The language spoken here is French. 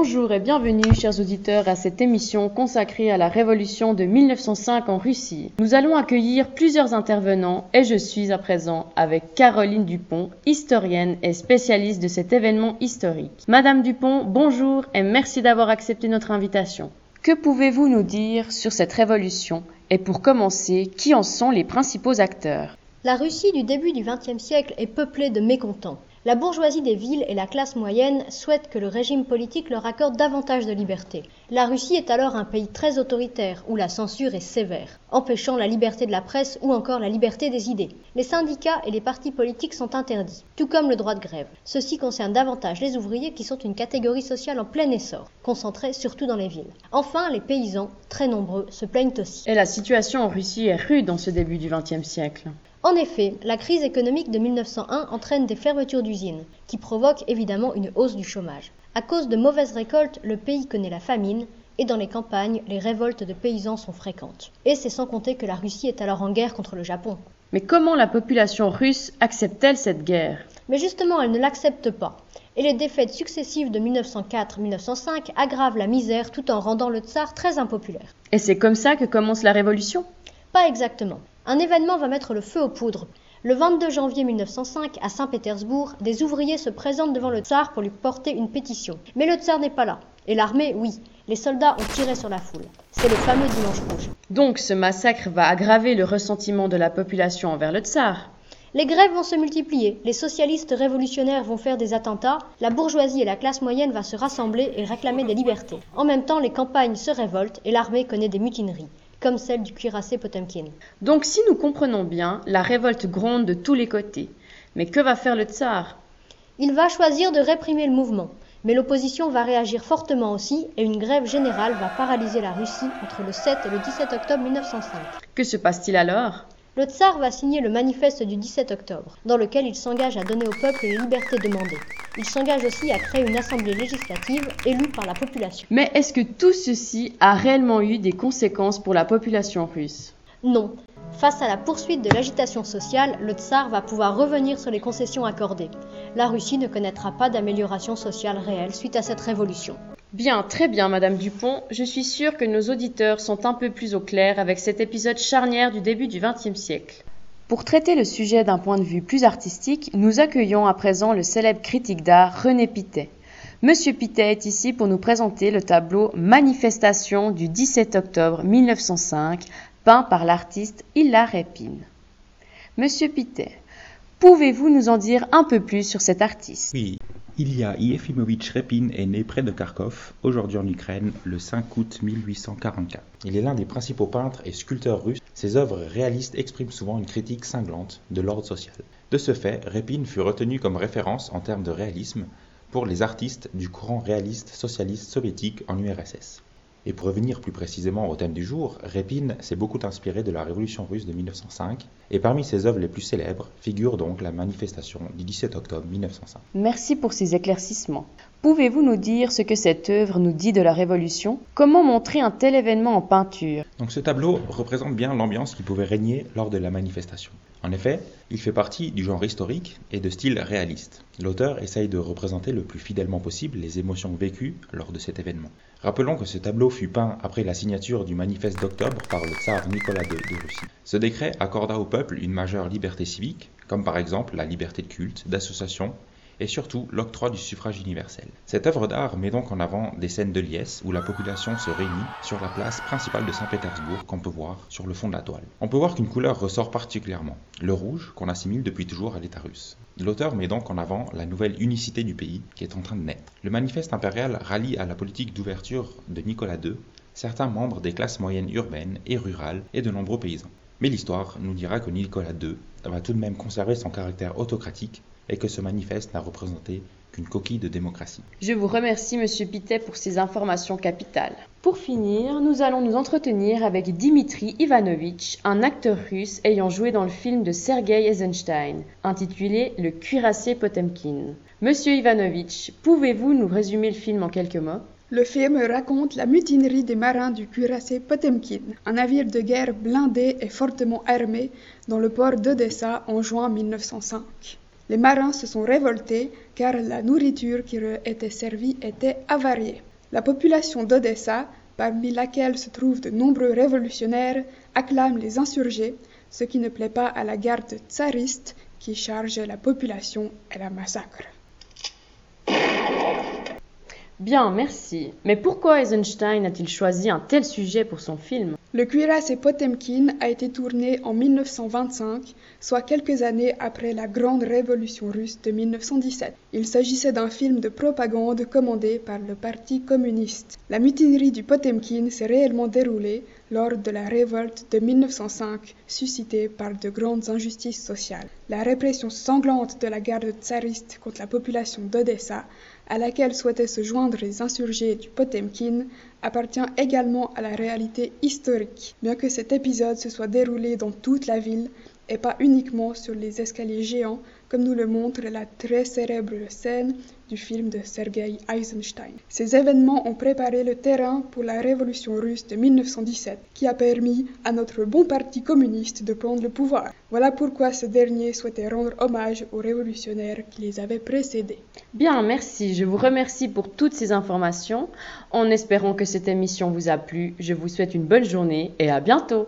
Bonjour et bienvenue, chers auditeurs, à cette émission consacrée à la révolution de 1905 en Russie. Nous allons accueillir plusieurs intervenants et je suis à présent avec Caroline Dupont, historienne et spécialiste de cet événement historique. Madame Dupont, bonjour et merci d'avoir accepté notre invitation. Que pouvez-vous nous dire sur cette révolution et pour commencer, qui en sont les principaux acteurs? La Russie du début du XXe siècle est peuplée de mécontents. La bourgeoisie des villes et la classe moyenne souhaitent que le régime politique leur accorde davantage de liberté. La Russie est alors un pays très autoritaire, où la censure est sévère, empêchant la liberté de la presse ou encore la liberté des idées. Les syndicats et les partis politiques sont interdits, tout comme le droit de grève. Ceci concerne davantage les ouvriers qui sont une catégorie sociale en plein essor, concentrée surtout dans les villes. Enfin, les paysans, très nombreux, se plaignent aussi. Et la situation en Russie est rude dans ce début du XXe siècle. En effet, la crise économique de 1901 entraîne des fermetures d'usines, qui provoquent évidemment une hausse du chômage. À cause de mauvaises récoltes, le pays connaît la famine, et dans les campagnes, les révoltes de paysans sont fréquentes. Et c'est sans compter que la Russie est alors en guerre contre le Japon. Mais comment la population russe accepte-t-elle cette guerre? Mais justement, elle ne l'accepte pas. Et les défaites successives de 1904-1905 aggravent la misère tout en rendant le tsar très impopulaire. Et c'est comme ça que commence la révolution? Pas exactement. Un événement va mettre le feu aux poudres. Le 22 janvier 1905, à Saint-Pétersbourg, des ouvriers se présentent devant le tsar pour lui porter une pétition. Mais le tsar n'est pas là. Et l'armée, oui. Les soldats ont tiré sur la foule. C'est le fameux dimanche rouge. Donc ce massacre va aggraver le ressentiment de la population envers le tsar? Les grèves vont se multiplier, les socialistes révolutionnaires vont faire des attentats, la bourgeoisie et la classe moyenne va se rassembler et réclamer des libertés. En même temps, les campagnes se révoltent et l'armée connaît des mutineries comme celle du cuirassé Potemkin. Donc si nous comprenons bien, la révolte gronde de tous les côtés. Mais que va faire le tsar? Il va choisir de réprimer le mouvement. Mais l'opposition va réagir fortement aussi et une grève générale va paralyser la Russie entre le 7 et le 17 octobre 1905. Que se passe-t-il alors? Le tsar va signer le manifeste du 17 octobre, dans lequel il s'engage à donner au peuple les libertés demandées. Il s'engage aussi à créer une assemblée législative élue par la population. Mais est-ce que tout ceci a réellement eu des conséquences pour la population russe Non. Face à la poursuite de l'agitation sociale, le tsar va pouvoir revenir sur les concessions accordées. La Russie ne connaîtra pas d'amélioration sociale réelle suite à cette révolution. Bien, très bien, Madame Dupont. Je suis sûre que nos auditeurs sont un peu plus au clair avec cet épisode charnière du début du XXe siècle. Pour traiter le sujet d'un point de vue plus artistique, nous accueillons à présent le célèbre critique d'art René Pitet. Monsieur Pitet est ici pour nous présenter le tableau Manifestation du 17 octobre 1905, peint par l'artiste Hilar Épine. Monsieur Pitet, pouvez-vous nous en dire un peu plus sur cet artiste? Ilya Yefimovitch Repin est né près de Kharkov, aujourd'hui en Ukraine, le 5 août 1844. Il est l'un des principaux peintres et sculpteurs russes. Ses œuvres réalistes expriment souvent une critique cinglante de l'ordre social. De ce fait, Repin fut retenu comme référence en termes de réalisme pour les artistes du courant réaliste socialiste soviétique en URSS. Et pour revenir plus précisément au thème du jour, Repin s'est beaucoup inspiré de la révolution russe de 1905, et parmi ses œuvres les plus célèbres figure donc la manifestation du 17 octobre 1905. Merci pour ces éclaircissements. Pouvez-vous nous dire ce que cette œuvre nous dit de la Révolution? Comment montrer un tel événement en peinture? Donc ce tableau représente bien l'ambiance qui pouvait régner lors de la manifestation. En effet, il fait partie du genre historique et de style réaliste. L'auteur essaye de représenter le plus fidèlement possible les émotions vécues lors de cet événement. Rappelons que ce tableau fut peint après la signature du manifeste d'octobre par le tsar Nicolas II de Russie. Ce décret accorda au peuple une majeure liberté civique, comme par exemple la liberté de culte, d'association et surtout l'octroi du suffrage universel. Cette œuvre d'art met donc en avant des scènes de liesse où la population se réunit sur la place principale de Saint-Pétersbourg qu'on peut voir sur le fond de la toile. On peut voir qu'une couleur ressort particulièrement, le rouge qu'on assimile depuis toujours à l'État russe. L'auteur met donc en avant la nouvelle unicité du pays qui est en train de naître. Le manifeste impérial rallie à la politique d'ouverture de Nicolas II certains membres des classes moyennes urbaines et rurales et de nombreux paysans. Mais l'histoire nous dira que Nicolas II va tout de même conserver son caractère autocratique et que ce manifeste n'a représenté qu'une coquille de démocratie. Je vous remercie, Monsieur Pitet, pour ces informations capitales. Pour finir, nous allons nous entretenir avec Dimitri Ivanovitch, un acteur russe ayant joué dans le film de Sergei Eisenstein, intitulé Le cuirassé Potemkin. Monsieur Ivanovitch, pouvez-vous nous résumer le film en quelques mots? Le film raconte la mutinerie des marins du cuirassé Potemkin, un navire de guerre blindé et fortement armé dans le port d'Odessa en juin 1905. Les marins se sont révoltés car la nourriture qui leur était servie était avariée. La population d'Odessa, parmi laquelle se trouvent de nombreux révolutionnaires, acclame les insurgés, ce qui ne plaît pas à la garde tsariste qui charge la population et la massacre. Bien, merci. Mais pourquoi Eisenstein a-t-il choisi un tel sujet pour son film? Le cuirassé Potemkin a été tourné en 1925, soit quelques années après la Grande Révolution russe de 1917. Il s'agissait d'un film de propagande commandé par le Parti communiste. La mutinerie du Potemkin s'est réellement déroulée lors de la révolte de 1905 suscitée par de grandes injustices sociales. La répression sanglante de la garde tsariste contre la population d'Odessa à laquelle souhaitaient se joindre les insurgés du Potemkin, appartient également à la réalité historique, bien que cet épisode se soit déroulé dans toute la ville et pas uniquement sur les escaliers géants, comme nous le montre la très célèbre scène du film de Sergei Eisenstein. Ces événements ont préparé le terrain pour la révolution russe de 1917, qui a permis à notre bon parti communiste de prendre le pouvoir. Voilà pourquoi ce dernier souhaitait rendre hommage aux révolutionnaires qui les avaient précédés. Bien, merci. Je vous remercie pour toutes ces informations. En espérant que cette émission vous a plu, je vous souhaite une bonne journée et à bientôt.